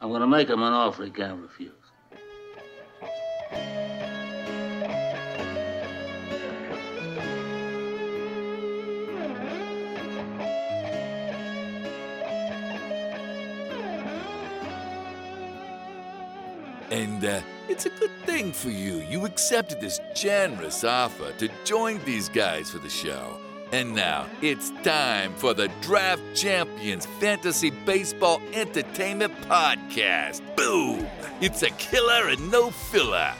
I'm gonna make him an offer he can't refuse. And uh, it's a good thing for you. You accepted this generous offer to join these guys for the show. And now it's time for the Draft Champions Fantasy Baseball Entertainment Podcast. Boom! It's a killer and no filler.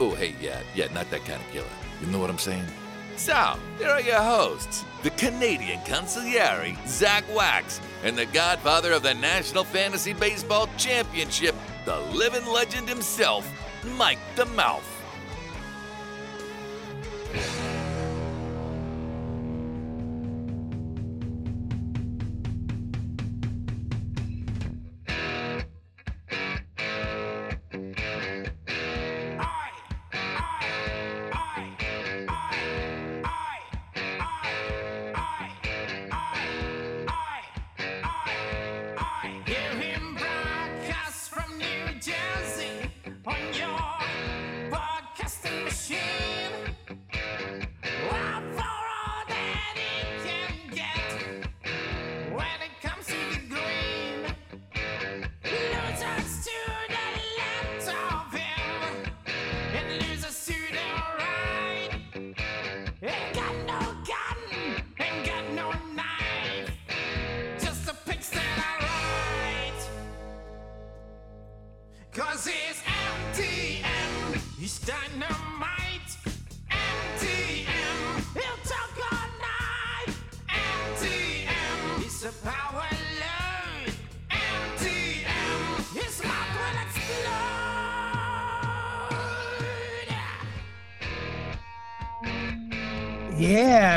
Oh, hey, yeah, yeah, not that kind of killer. You know what I'm saying? So, here are your hosts the Canadian consigliere, Zach Wax, and the godfather of the National Fantasy Baseball Championship, the living legend himself, Mike the Mouth.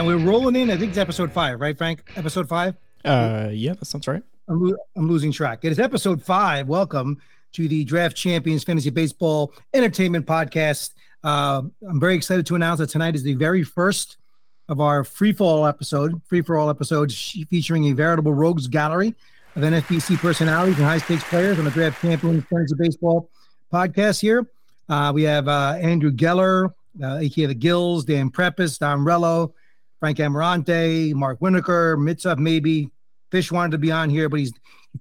We're rolling in. I think it's episode five, right, Frank? Episode five. Uh, yeah, that sounds right. I'm, lo- I'm losing track. It is episode five. Welcome to the Draft Champions Fantasy Baseball Entertainment Podcast. Uh, I'm very excited to announce that tonight is the very first of our free fall episode, free for all episodes featuring a veritable rogues gallery of NFBC personalities and high stakes players on the Draft Champions Fantasy Baseball podcast here. Uh, we have uh, Andrew Geller, uh, aka the Gills, Dan Prepis, Don Rello, Frank Amarante, Mark Winokur, Mitsup maybe. Fish wanted to be on here, but he's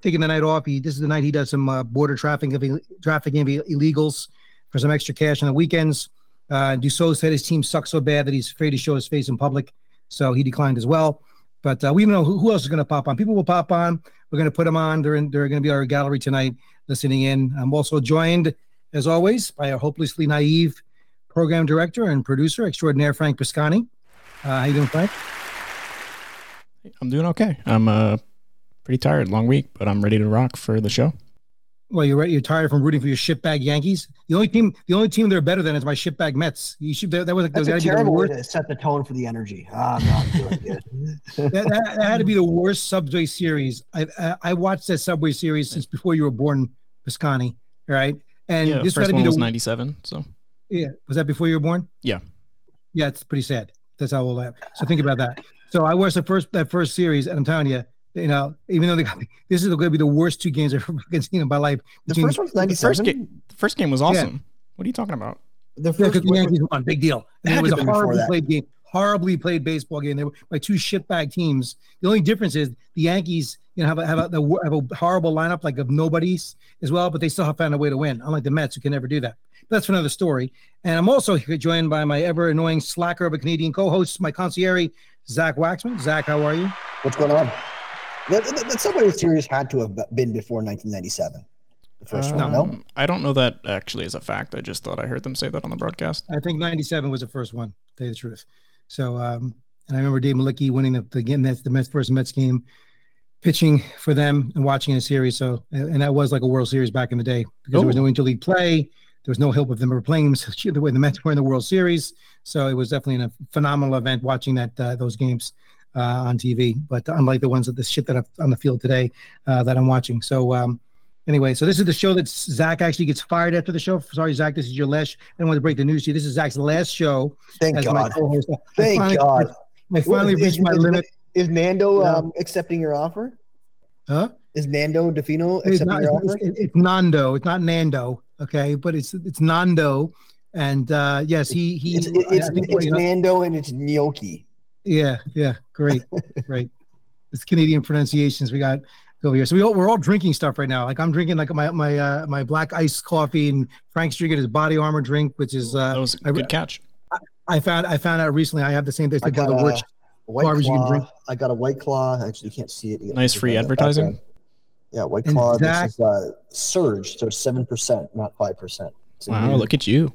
taking the night off. He this is the night he does some uh, border trafficking trafficking of illegals for some extra cash on the weekends. Uh, Dussault said his team sucks so bad that he's afraid to show his face in public, so he declined as well. But uh, we don't know who, who else is going to pop on. People will pop on. We're going to put them on. They're in, they're going to be our gallery tonight, listening in. I'm also joined, as always, by our hopelessly naive program director and producer extraordinaire, Frank Piscani. Uh, how you doing, Frank? I'm doing okay. I'm uh pretty tired, long week, but I'm ready to rock for the show. Well, you're right. You're tired from rooting for your shitbag Yankees. The only team, the only team they're better than is my shitbag Mets. You should. That, that was that That's a gotta terrible way to set the tone for the energy. Ah, no, I'm doing good. That, that, that had to be the worst Subway series. I, I I watched that Subway series since before you were born, Piscani. Right, and yeah, the this had first to be one the was 97. So yeah. Was that before you were born? Yeah. Yeah, it's pretty sad. That's how old I am. So think about that. So I watched the first that first series, and I'm telling you, you know, even though they got this is going to be the worst two games I've ever seen in my life. The first one's the first 97. game, the first game was awesome. What are you talking about? The Yeah, first because the Yankees won. Big deal. It And it was a have horribly played game. Horribly played baseball game. They were by two shitbag teams. The only difference is the Yankees, you know, have a, have a, the- have a horrible lineup like of nobodies as well, but they still have found a way to win. Unlike the Mets, who can never do that. But that's for another story. And I'm also joined by my ever annoying slacker of a Canadian co-host, my concierge, Zach Waxman. Zach, how are you? What's going on? The, the, the Subway Series had to have been before 1997. The first one, no? Um, I don't know that actually is a fact. I just thought I heard them say that on the broadcast. I think 97 was the first one, to tell you the truth. So, um, and I remember Dave Mlicki winning the, the game, that's the Mets first Mets game, pitching for them and watching a series. So, and that was like a World Series back in the day because there was Oh. no interleague play. There was no hope of them ever playing the way the Mets were in the World Series. So it was definitely a phenomenal event watching that uh, those games uh, on TV. But unlike the ones that the shit that I've on the field today uh, that I'm watching. So um, anyway, so this is the show that Zach actually gets fired after the show. Sorry, Zach, this is your last. I don't want to break the news to you. This is Zach's last show Thank God. Thank finally- God. I finally reached my limit. Is Nando Yeah. um, accepting your offer? Huh? is Nando Di Fino It's, accepting not, your it's, offer? it's, it's Nando. It's not Nando. Okay, but it's it's Nando, and uh, yes, he he. It's, it's, I think, it's you Nando and it's gnocchi. yeah, yeah, great, great. It's Canadian pronunciations we got over here. So we all, we're all drinking stuff right now. Like I'm drinking like my my uh, my black iced coffee, and Frank's drinking his body armor drink, which is That uh, was a I- good catch. I found I found out recently. I have the same thing. I It's like got the a worst. White bars you can claw. drink. I got a white claw. Actually, you can't see it. You Nice free advertising. Yeah, white And claw. Zach- This is uh, surge, so seven percent, not five percent. Wow, look at you.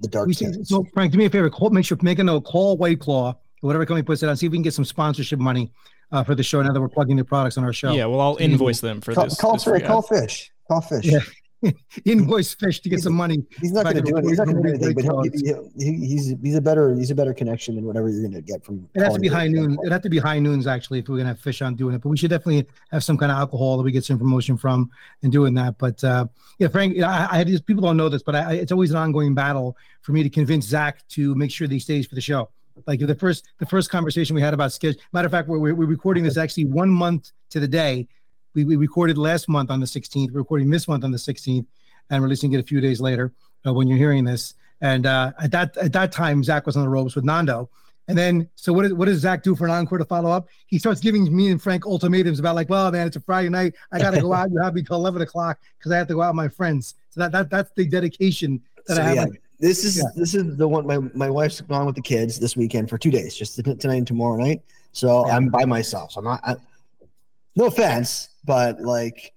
the dark We so Frank, do me a favor. Call, make sure make a note. Call White Claw, whatever company puts it on. See if we can get some sponsorship money uh, for the show. Now that we're plugging their products on our show. Yeah, well, I'll invoice them for Call, this. call, this for, free call fish. Call fish. Yeah. Invoice fish to get He's- some money. He's not going to do it. He's not going to do anything. But he'll he's he's a better he's a better connection than whatever you're going to get from. It has to be high noon. it. Has to be high noons actually if we're gonna have fish on doing it. But we should definitely have some kind of alcohol that we get some promotion from and doing that. But uh, yeah, Frank, I, I these people don't know this, but I, it's always an ongoing battle for me to convince Zach to make sure that he stays for the show. Like the first the first conversation we had about schedule. Matter of fact, we're, we're recording this actually one month to the day. We, we recorded last month on the 16th. We're recording this month on the 16th, and releasing it a few days later uh, when you're hearing this. And uh, at that at that time, Zach was on the ropes with Nando. And then, so what, is, what does Zach do for an encore to follow up? He starts giving me and Frank ultimatums about like, well, man, it's a Friday night. I got to go out. You have me till 11 o'clock because I have to go out with my friends. So that, that that's the dedication that So, I have. yeah, Like, this is Yeah. this is the one. My my wife's gone with the kids this weekend for two days, just tonight and tomorrow night. So Yeah. I'm by myself. So I'm not. I, no offense, but like,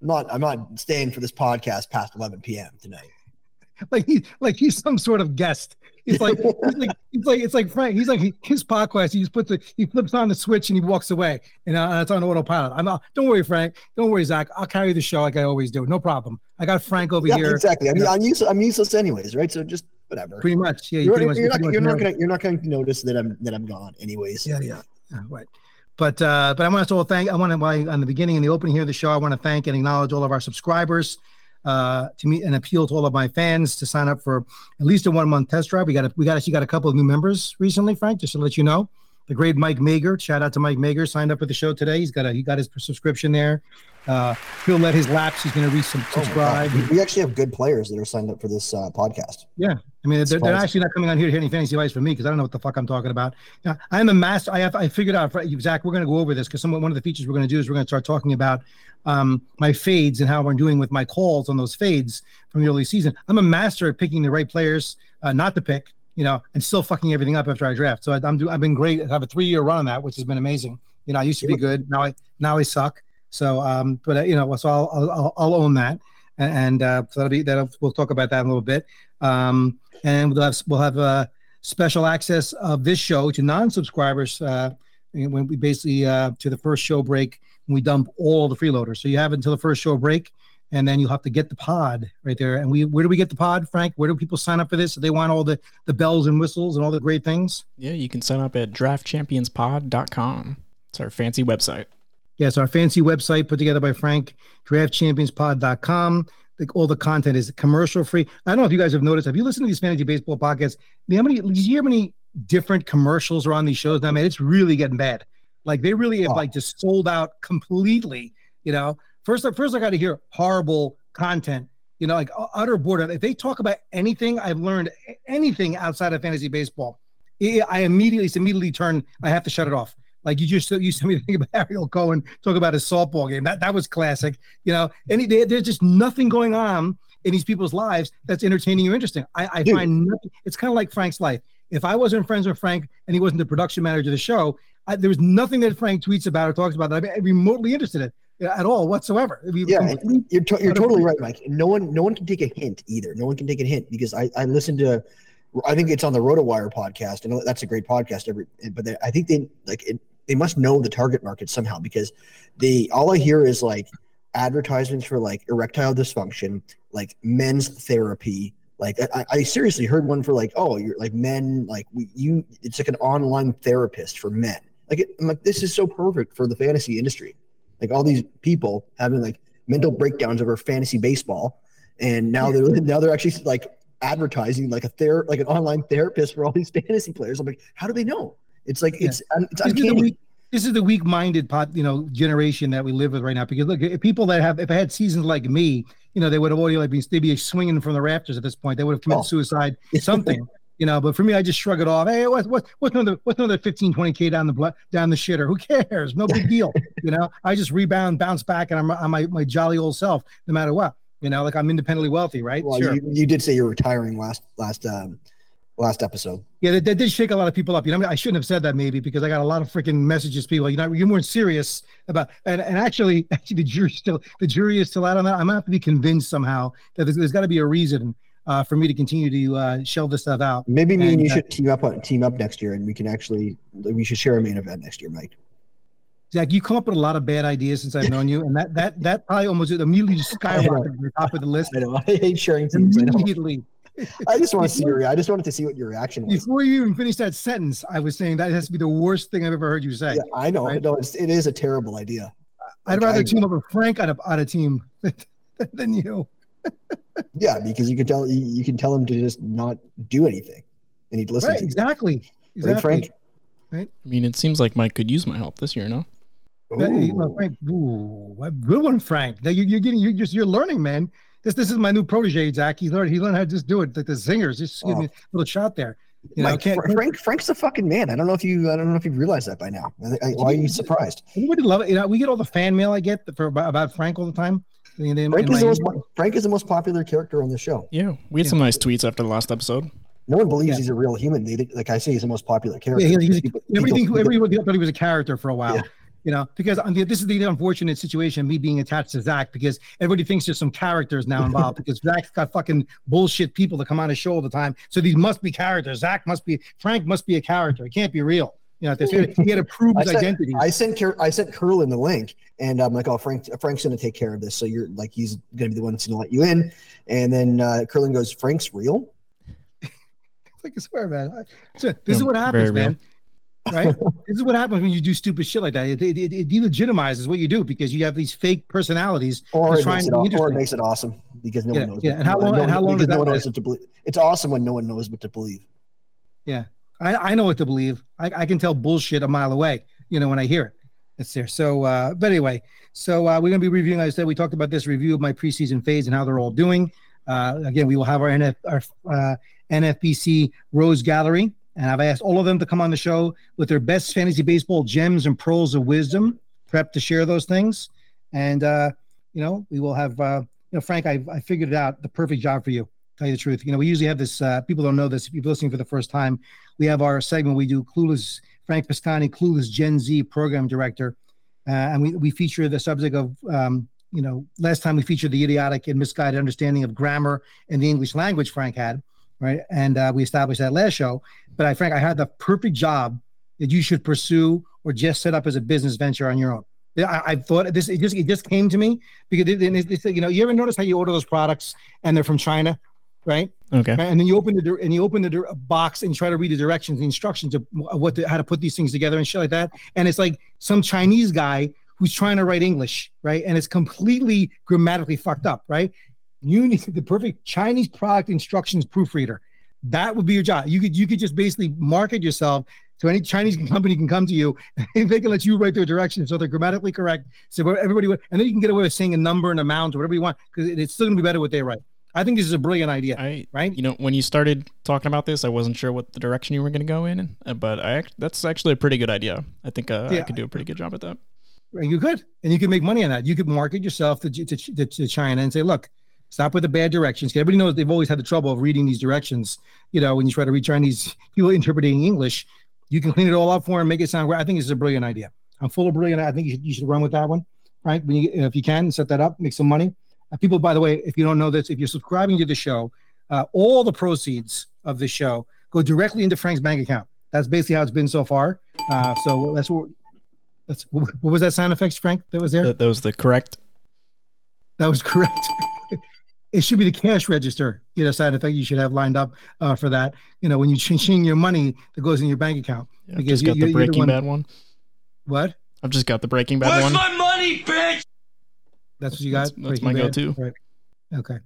not I'm not staying for this podcast past 11 p.m. tonight. like he like he's some sort of guest. He's like he's like he's like it's like Frank. He's like he, his podcast. He just puts the he flips on the switch and he walks away, and uh, it's on autopilot. I'm not. Don't worry, Frank. Don't worry, Zach. I'll carry the show like I always do. No problem. I got Frank over Yeah, here. exactly. I mean, I'm useless. I'm useless anyways, right? So just whatever. Pretty much. Yeah. you You're, pretty much, you're not, much you're not know. gonna you're not going to notice that I'm that I'm gone anyways. Yeah, yeah, yeah, right. But uh, but I want to all thank. I want to on the beginning and the opening here of the show. I want to thank and acknowledge all of our subscribers. Uh, to me, and appeal to all of my fans to sign up for at least a one month test drive. We got a, we got actually got a couple of new members recently, Frank. Just to let you know, the great Mike Mager. Shout out to Mike Mager. Signed up for the show today. He's got a he got his subscription there. Uh, he'll let his lapse. He's going to Oh resubscribe. We- We actually have good players that are signed up for this uh, podcast. Yeah, I mean, they're, they're actually not coming on here to hear any fantasy advice from me because I don't know what the fuck I'm talking about. Yeah, I am a master. I have. I figured out, Zach. We're going to go over this because some one of the features we're going to do is we're going to start talking about um, my fades and how I'm doing with my calls on those fades from the early season. I'm a master at picking the right players, uh, not to pick, you know, and still fucking everything up after I draft. So I, I'm do. I've been great. I have a three year run on that, which has been amazing. You know, I used to be good. Now I now I suck. So, um, but uh, you know, so I'll I'll, I'll own that, and, and uh, so that'll be that. We'll talk about that in a little bit. Um, and we'll have we'll have uh, special access of this show to non-subscribers uh, when we basically uh, to the first show break we dump all the freeloaders. So you have until the first show break, and then you'll have to get the pod right there. And we where do we get the pod, Frank? Where do people sign up for this? If they want all the the bells and whistles and all the great things. Yeah, you can sign up at draftchampionspod.com. It's our fancy website. Yes, our fancy website put together by Frank, draftchampionspod.com. Like all the content is commercial free. I don't know if you guys have noticed. Have you listened to these fantasy baseball podcasts? How many, do you hear how many different commercials are on these shows now? Man, it's really getting bad. Like they really have Oh. like just sold out completely. You know, first, first I got to hear horrible content. You know, like utter boredom. If they talk about anything, I've learned anything outside of fantasy baseball, I I immediately, it's immediately turn. I have to shut it off. Like you just you sent me to think about Ariel Cohen talk about his softball game. That that was classic. You know, any there, there's just nothing going on in these people's lives that's entertaining or interesting. I, I Dude. find nothing. It's kind of like Frank's life. If I wasn't friends with Frank and he wasn't the production manager of the show, I, there was nothing that Frank tweets about or talks about that I'm remotely interested in at all whatsoever. It'd be Yeah, you're to- you're totally right, Mike. No one no one can take a hint either. No one can take a hint because I I listened to, I think it's on the RotoWire podcast, and that's a great podcast. Every but they, I think they like it, they must know the target market somehow because they all I hear is like advertisements for like erectile dysfunction, like men's therapy. Like I, I seriously heard one for like oh you're like men like we, you it's like an online therapist for men. Like it, I'm like this is so perfect for the fantasy industry. Like all these people having like mental breakdowns over fantasy baseball, and now they're now they're actually like advertising like a ther like an online therapist for all these fantasy players. I'm like, how do they know? It's like Yeah. it's it's These are the uncanny. weak- this is the weak-minded pot, you know, generation that we live with right now. Because look, if people that have, if I had seasons like me, you know, they would have already like been, they'd be swinging from the rafters at this point. They would have committed Oh. suicide, something, you know. But for me, I just shrug it off. Hey, what, what, what's another, what's another 15, 20 k down the blo- down the shitter? Who cares? No big deal, you know. I just rebound, bounce back, and I'm, I'm my, my jolly old self, no matter what. You know, like I'm independently wealthy, right? Well, sure. you, you did say you're retiring last last um last episode. Yeah, that, that did shake a lot of people up. You know, I shouldn't have said that maybe because I got a lot of freaking messages. People, you know, you weren't serious about, and, and actually, actually, the jury still, the jury is still out on that. I'm gonna have to be convinced somehow that there's, there's got to be a reason uh, for me to continue to uh, shell this stuff out. Maybe me and And, you uh, should team up on team up next year, and we can actually we should share a main event next year, Mike. Zach, you come up with a lot of bad ideas since I've known you, and that that that probably almost immediately just skyrocketed to the top of the list. I know I hate sharing teams. I. Immediately, I just want to see your. I just wanted to see what your reaction was. before you even finished that sentence, I was saying that has to be the worst thing I've ever heard you say. Yeah, I know. Right. No, it's, it is a terrible idea. I'd Like, rather I- team up with Frank on a on a team than you. Yeah, because you can tell you, you can tell him to just not do anything, and he'd listen Right, to exactly. Right, Exactly. Frank? I mean, it seems like Mike could use my help this year, no? That- Ooh. well, Frank, ooh, good one, Frank. Now you, you're getting, you're just, you're learning, man. This, this is my new protege, Zach. He learned, he learned how to just do it, like the zingers. Just give me oh. a little shot there. You know, Mike, can't, Frank, Frank's the fucking man. I don't know if you, I don't know if you realize that by now. I, I, why are you surprised? anybody love it? You know, we get all the fan mail I get for about, about Frank all the time. And then- Frank and is, the my- most, Frank is the most popular character on the show. Yeah, we had Yeah. some nice tweets after the last episode. No one believes Yeah. he's a real human. They, like I say, he's the most popular character. Yeah, he- he's- People- everything, people- everybody thought he was a character for a while. Yeah. You know, because on the, this is the unfortunate situation, me being attached to Zach, because everybody thinks there's some characters now involved because Zach's got fucking bullshit people that come on his show all the time. So these must be characters. Zach must be, Frank must be a character. It can't be real. You know, there's- he had to prove I his sent, identity. I sent I sent Curlin the link, and I'm like, "Oh, Frank, Frank's going to take care of this." So you're like, he's going to be the one that's going to let you in. And then uh, Curlin goes, "Frank's real." like I swear, man. So this is what happens, man. Right? this is what happens when you do stupid shit like that. It, it, it, it delegitimizes what you do because you have these fake personalities. Or Just it, trying makes to it, be or it makes it awesome because no Yeah, one knows. yeah, what- and how no one- long- and how long because does no that one knows what to believe. It's awesome when no one knows what to believe. I, I know what to believe. I, I can tell bullshit a mile away, you know, when I hear it. It's there. So, uh, but anyway, so uh, we're going to be reviewing, as I said, we talked about this review of my preseason phase and how they're all doing. Uh, again, we will have our, NF, our uh, NFBC Rogues Gallery, and I've asked all of them to come on the show with their best fantasy baseball gems and pearls of wisdom, prep to share those things. And, uh, you know, we will have, uh, you know, Frank, I, I figured it out the perfect job for you. Tell you the truth. You know, we usually have this, uh, people don't know this. If you're listening for the first time, we have our segment we do clueless frank pastani clueless gen z program director. Uh, and we, we feature the subject of um, you know last time we featured the idiotic and misguided understanding of grammar and the english language frank had right? And uh, we established that last show. But i frank i had the perfect job that you should pursue or just set up as a business venture on your own. I, I thought this it just it just came to me because it, it, it's, you know you ever notice how you order those products and they're from China, right? Okay. And then you open the and you open the box and you try to read the directions, the instructions of what to, how to put these things together and shit like that. And it's like some Chinese guy who's trying to write English, right? And it's completely grammatically fucked up, right? You need the perfect Chinese product instructions proofreader. That would be your job. You could you could just basically market yourself to any Chinese company can come to you and they can let you write their directions so they're grammatically correct. So everybody would, and then you can get away with saying a number and amount or whatever you want because it's still gonna be better what they write. I think this is a brilliant idea, I right? you know when you started talking about this, I wasn't sure what the direction you were going to go in, uh, but I that's actually a pretty good idea. I think uh, I could do a pretty good job at that. You could, and you could make money on that. You could market yourself to, to, to, to China and say, look, stop with the bad directions. Everybody knows they've always had the trouble of reading these directions. You know, when you try to read Chinese people interpreting English, you can clean it all up for them, make it sound. Great. I think this is a brilliant idea. I'm full of brilliant. I think you should, you should run with that one, right? When you, if you can, set that up, make some money. Uh, people, by the way, if you don't know this, if you're subscribing to the show, uh, all the proceeds of the show go directly into Frank's bank account. That's basically how it's been so far. Uh, so that's what. That's what was that sound effects, Frank? That was there. That, that was the correct. That was correct. it should be the cash register, you know, side effect you should have lined up uh, for that. You know, when you ching your money that goes in your bank account. I've Because just you- got you- the you're the Breaking one- Bad one. What? I've just got the Breaking Bad one. Where's my money, bitch? That's what you got. That's- that's my Bad? go-to. Right. Okay.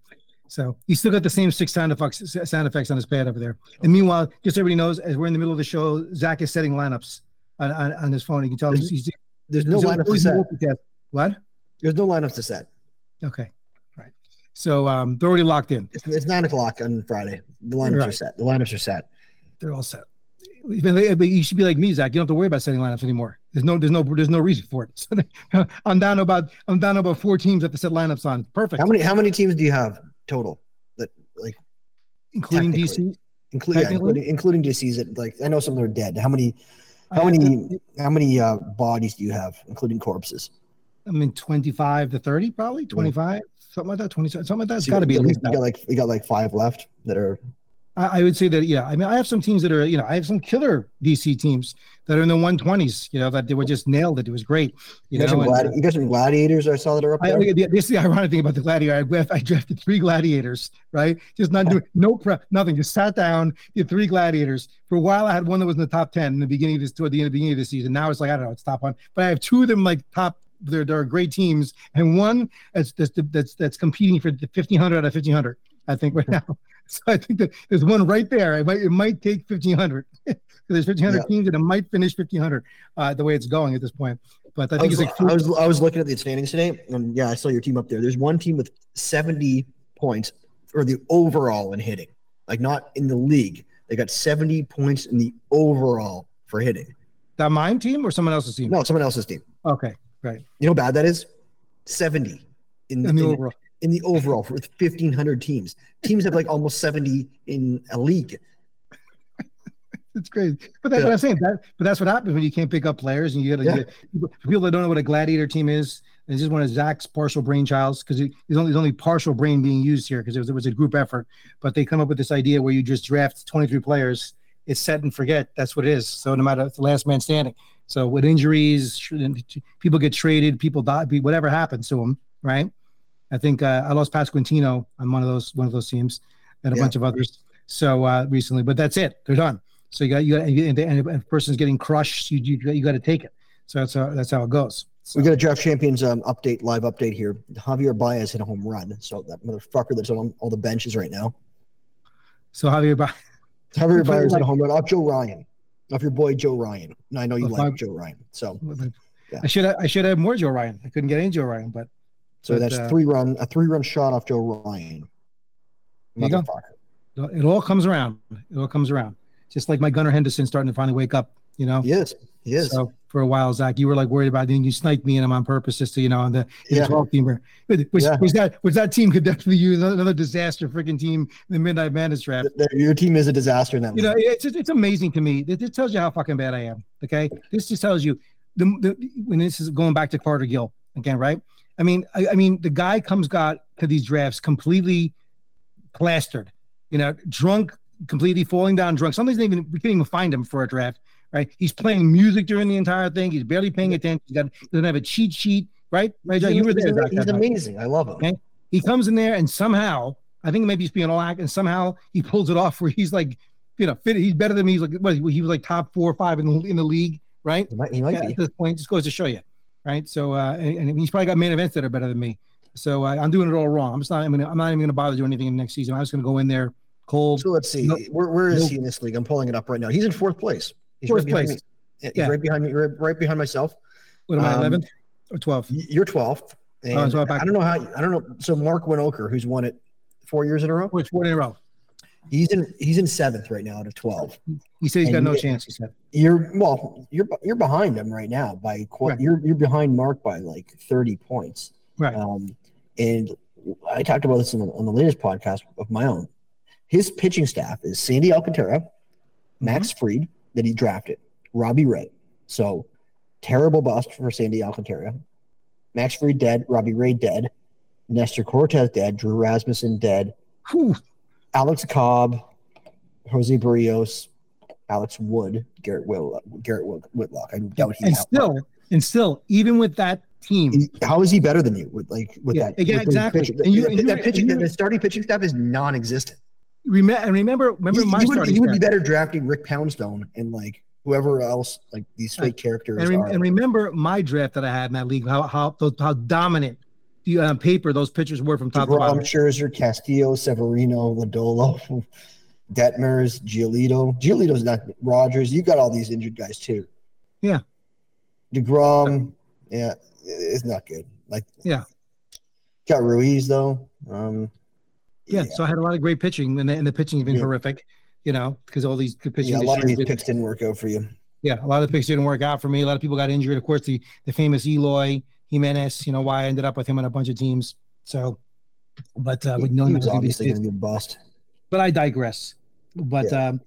So you still got the same six sound effects sound effects on his pad over there. And meanwhile, just so everybody knows, as we're in the middle of the show, Zach is setting lineups. on, on, on his phone. You can tell There's- he's, he's, There's no he's lineup to set. What? There's no lineup to set. Okay, right. So um, they're already locked in. It's, it's nine o'clock on Friday. The lineups are set. The lineups are set. They're all set. But but you should be like me, Zach. You don't have to worry about setting lineups anymore. There's no, there's no, there's no reason for it. So I'm down about, I'm down about four teams that to set lineups on. Perfect, How many how many teams do you have total? That like including? DC. include, yeah, including including DCs that like I know some of them are dead. How many how many how many uh bodies do you have, including corpses? I mean, 25 to 30, probably 25, something like that. 20, something like that. It's So got to be at least you got like you got like five left that are I, I would say that, yeah. I mean, I have some teams that are, you know, I have some killer DC teams that are in the 120s, you know, that they were just nailed it. It was great. you, You, got some know, gladi- you got some gladiators I saw that are up I, there. the- this is the ironic thing about the gladiator. I, drafted- I drafted three gladiators, right? Just not doing no prep, nothing. Just sat down, did three gladiators. For a while, I had one that was in the top ten in the beginning of this, toward the end of the beginning of the season. Now it's like I don't know, it's top one. But I have two of them like top. They're they're great teams, and one that's that's that's that's competing for the fifteen hundred out of fifteen hundred. I think right now. So I think that there's one right there. It might it might take fifteen hundred. there's fifteen hundred Yeah. teams, and it might finish fifteen hundred. Uh, the way it's going at this point. But I I think was, it's like I was I was looking at the standings today, and yeah, I saw your team up there. There's one team with 70 points for the overall in hitting, like not in the league. They got 70 points in the overall for hitting. that mine team or someone else's team. No, someone else's team. Okay, right. You know how bad that is? 70 in, In the in- overall. In the overall for 1,500 teams. Teams have like almost 70 in a league. It's crazy. But that's Yeah. what I'm saying. That, but that's what happens when you can't pick up players and you gotta Yeah. get people, that don't know what a gladiator team is. It's just one of Zach's partial brainchilds because he's only, only partial brain being used here because it was, it was a group effort. But they come up with this idea where you just draft 23 players. It's set and forget. That's what it is. So no matter it's the last man standing. So with injuries, people get traded, people die, whatever happens to them, right? I think uh, I lost Pasquantino on one of those one of those teams and a Yeah. bunch of others. So uh, recently, but that's it. They're done. So you got you got and, and if a person's getting crushed, you you, you got to take it. So that's how that's how it goes. So, We got a draft champions um, update, live update here. Javier Baez hit a home run. So that motherfucker that's on all the benches right now. so Javier, Ba- Javier Baez hit like- a home run off Joe Ryan, off your boy Joe Ryan. And I know you like Joe Ryan. So Yeah. I should have, I should have more Joe Ryan. I couldn't get any Joe Ryan, but so But, that's uh, three run a three run shot off Joe Ryan. You go. Motherfucker. it all comes around. It all comes around. Just like my Gunnar Henderson starting to finally wake up. You know. Yes. Yes. So for a while, Zach, you were like worried about it, and you sniped me in him on purpose, just to you know, on the, Yeah. the 12 teamer. Which, Yeah. which that which that team could definitely use another disaster freaking team the Midnight Madness draft. Your team is a disaster in that. You know, it's it's amazing to me. This tells you how fucking bad I am. Okay, this just tells you the, the when this is going back to Carter Gill again, right? I mean, I, I mean, the guy comes got to these drafts completely plastered, you know, drunk, completely falling down drunk. Sometimes they even we can't even find him for a draft, right? He's playing music during the entire thing. He's barely paying attention. He got he doesn't have a cheat sheet, right? Right, John? He's, You were there. he's amazing. I love him. Okay. He comes in there and somehow, I think maybe he's being all act, and somehow he pulls it off where he's like, you know, fit. He's better than me. He's like, what? He was like top four or five in the in the league, right? He might, he might Yeah, be. at this point, just goes to show you, right? So, uh, and, and he's probably got main events that are better than me. So uh, I'm doing it all wrong. I'm just not. I'm, gonna, I'm not even going to bother doing anything in the next season. I'm just going to go in there cold. So let's see. No- where, where is no- he in this league? I'm pulling it up right now. He's in fourth place. He's Fourth right place. He's Yeah. right behind me. Right, right behind myself. What am I, um, or 12th? You're 12th. And Oh, so I don't know how. I don't know. So Mark Winoker, who's won it four years in a row, Which four in a row? He's in he's in seventh right now out of 12. He said he's got no you- chance. He said. You're well. You're you're behind him right now by Right. you're you're behind Mark by like 30 points. Right. Um, and I talked about this on the, on the latest podcast of my own. His pitching staff is Sandy Alcantara, Max Mm-hmm. Fried that he drafted, Robbie Ray. So terrible bust for Sandy Alcantara. Max Fried dead, Robbie Ray dead, Nestor Cortes dead, Drew Rasmussen dead, Whew. Alex Cobb, Jose Berrios, Alex Wood, Garrett Will, Garrett Whit- Whitlock. I doubt he. And still, and still, even with that team, how is he better than you with like with Yeah, that? yeah, with exactly. pitching- And you- that, and you- that pitching, and you- the starting pitching staff is non-existent. remember and remember, remember You, my you would, you would be better drafting Rick Poundstone and like whoever else like these fake characters And, are. and remember my draft that I had in that league, how how how dominant the on paper those pitchers were from top to DeGrom, bottom. Scherzer, Castillo, Severino, Lodolo, Detmers, Giolito. Giolito's not Rogers. You got all these injured guys too. Yeah. Degrom, yeah, it's not good. Like, Yeah. got Ruiz though. Um, Yeah, so I had a lot of great pitching, and the, and the pitching has been Yeah. horrific. You know, because all these good pitching. yeah, a lot of these picks didn't work out for you. Yeah, a lot of the picks didn't work out for me. A lot of people got injured. Of course, the the famous Eloy Jimenez. You know why I ended up with him on a bunch of teams. So, but uh, we know he was was gonna be obviously going to be a bust. but I digress. But um,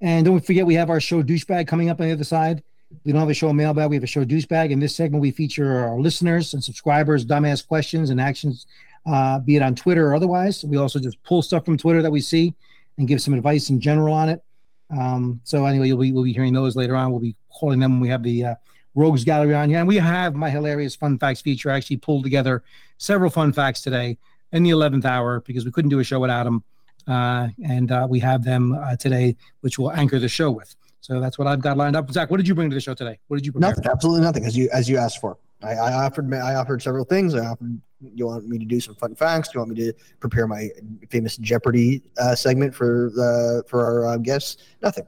and don't forget we have our show douchebag coming up on the other side. We don't have a show mailbag. We have a show douchebag. In this segment, we feature our listeners and subscribers, dumbass questions and actions, uh, be it on Twitter or otherwise. We also just pull stuff from Twitter that we see and give some advice in general on it. Um, so anyway, you'll be we'll be hearing those later on. We'll be calling them when we have the uh, Rogues Gallery on here, and we have my hilarious fun facts feature. I actually pulled together several fun facts today in the eleventh hour because we couldn't do a show without them uh, and uh, we have them uh, today, which we'll anchor the show with. So that's what I've got lined up. Zach, what did you bring to the show today? What did you prepare? Nothing, absolutely nothing, as you as you asked for. I, I offered I offered several things. I offered you want me to do some fun facts. Do you want me to prepare my famous Jeopardy uh, segment for the for our uh, guests? Nothing.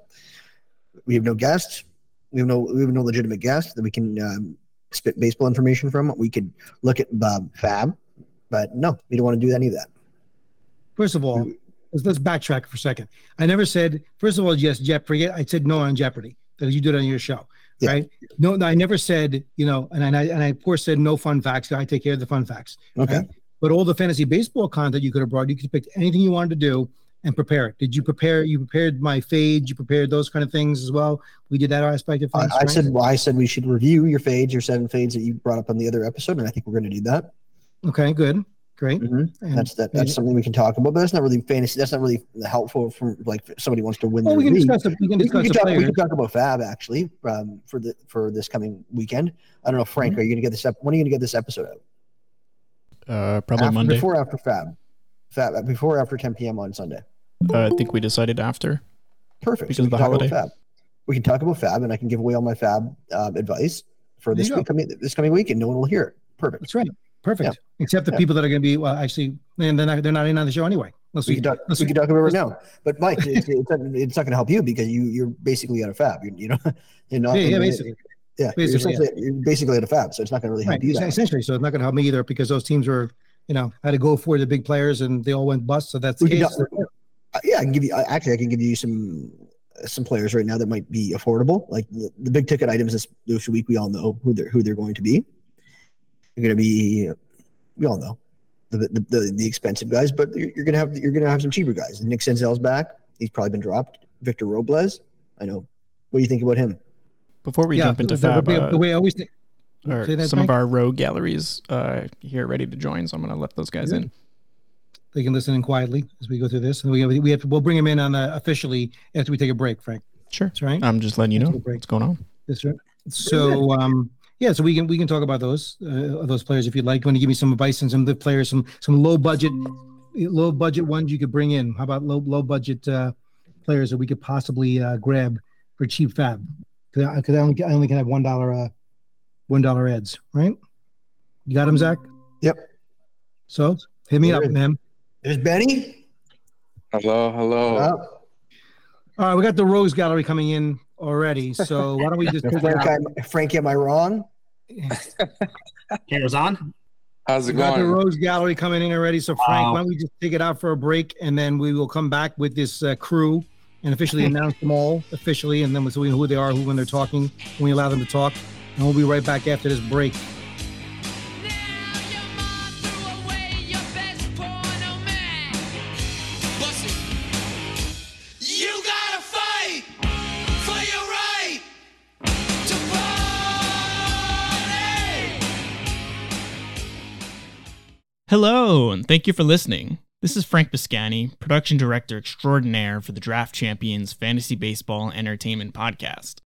We have no guests. We have no we have no legitimate guests that we can um, spit baseball information from. We could look at um, FAAB, but no, we don't want to do any of that. First of all, let's, let's backtrack for a second. I never said, first of all, yes, Jeopardy. I said no on Jeopardy that you did on your show, Yeah. right? No, no, I never said, you know, and I, and I, of course, said no fun facts. I take care of the fun facts. Okay. right? But all the fantasy baseball content you could have brought, you could pick anything you wanted to do and prepare it. Did you prepare? You prepared my fade. You prepared those kind of things as well. We did that aspect of I, things. I right? said well, I said we should review your fades, your seven fades that you brought up on the other episode, and I think we're going to do that. okay, good, great. Mhm. And- That's that. That's something we can talk about, but that's not really fantasy. That's not really helpful for like if somebody wants to win. Well, we can league. discuss the, we can We can, the talk, we can talk about FAAB actually um, for the for this coming weekend. I don't know, Frank. Mm-hmm. Are you going to get this? up? when are you going to get this episode out? Uh, probably after, Monday. Before after FAAB? FAAB uh, before or after 10 p.m. on Sunday. Uh, I think we decided after. Perfect. Because we of the can talk about holiday. FAAB. We can talk about FAAB, and I can give away all my FAAB um, advice for this week coming this coming week, and no one will hear it. Perfect. That's right. Perfect. Except the Yeah. people that are going to be well, actually, and they're not they're not in on the show anyway. Let's We see. can talk. let's We can talk about it right now. But Mike, it's, it's, not, it's not going to help you because you you're basically out of FAAB. You, you know, you're not. Yeah, yeah, you're- basically, Yeah, basically, you're, essentially, you're basically out of FAAB, so it's not going to really help right. you. That much. Essentially, so it's not going to help me either because those teams were, you know, had to go for the big players and they all went bust. So that's the We can case. talk- Uh, yeah, I can give you. Actually, I can give you some some players right now that might be affordable. Like the, the big ticket items this this week, we all know who they're who they're going to be. They're going to be. We all know the the, the, the expensive guys, but you're, you're going to have you're going to have some cheaper guys. Nick Senzel's back. He's probably been dropped. Victor Robles. I know. What do you think about him? Before we yeah, jump into the, FAAB, the, uh, the way I always think. or Say that, some of our rogue galleries uh, here ready to join, so I'm going to let those guys in. They can listen in quietly as we go through this, and we have, we have to, we'll bring them in on uh, officially after we take a break. Frank, Sure. that's right. I'm just letting you know break. what's going on. That's right. So, um, yeah, so we can we can talk about those uh, those players if you'd like. Want to give me some advice on some of the players, some some low budget low budget ones you could bring in? How about low low budget uh, players that we could possibly uh, grab for cheap FAAB? Because I, 'cause I only I only can have one dollar uh one dollar ads, right? You got him, Zach? Yep. So hit me up, There is. man. There's Benny. Hello, hello. All right, we got the Rogues Gallery coming in already. So why don't we just take it Frank. I, Frank, am I wrong? Cameras on. How's it We it got the? Rogues Gallery coming in already. So Frank, Wow. why don't we just take it out for a break and then we will come back with this uh, crew and officially announce them all officially, and then we'll see who they are, who when they're talking, when we allow them to talk, and we'll be right back after this break. Hello, and thank you for listening. This is Frank Piscani, production director extraordinaire for the Draft Champions Fantasy Baseball Entertainment Podcast.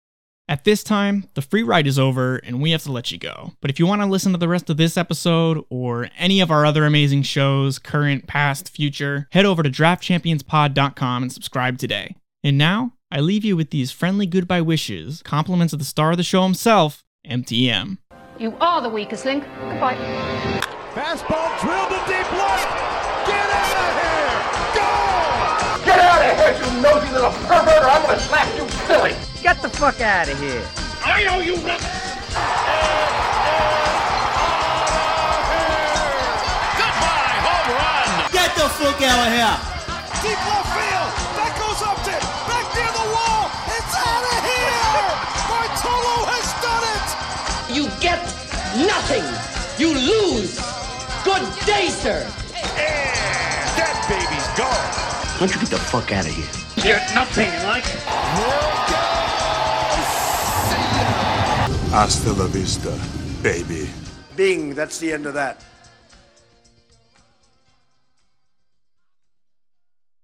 At this time, the free ride is over and we have to let you go. But if you want to listen to the rest of this episode or any of our other amazing shows, current, past, future, head over to draftchampionspod.com and subscribe today. And now, I leave you with these friendly goodbye wishes, compliments of the star of the show himself, MTM. You are the weakest link. Goodbye. Fastball drilled to deep left. Get out of here. Go. Get out of here, you nosy little pervert, or I'm gonna slap you silly! Get the fuck out of here. I know you will. Goodbye, home run. Get the fuck out of here! Deep left field. That goes up to back near the wall. It's out of here. Bartolo has done it. You get nothing. You lose. Good day, sir. That baby's gone. Why don't you get the fuck out of here? Get nothing like it. Hasta la vista, baby. Bing, that's the end of that.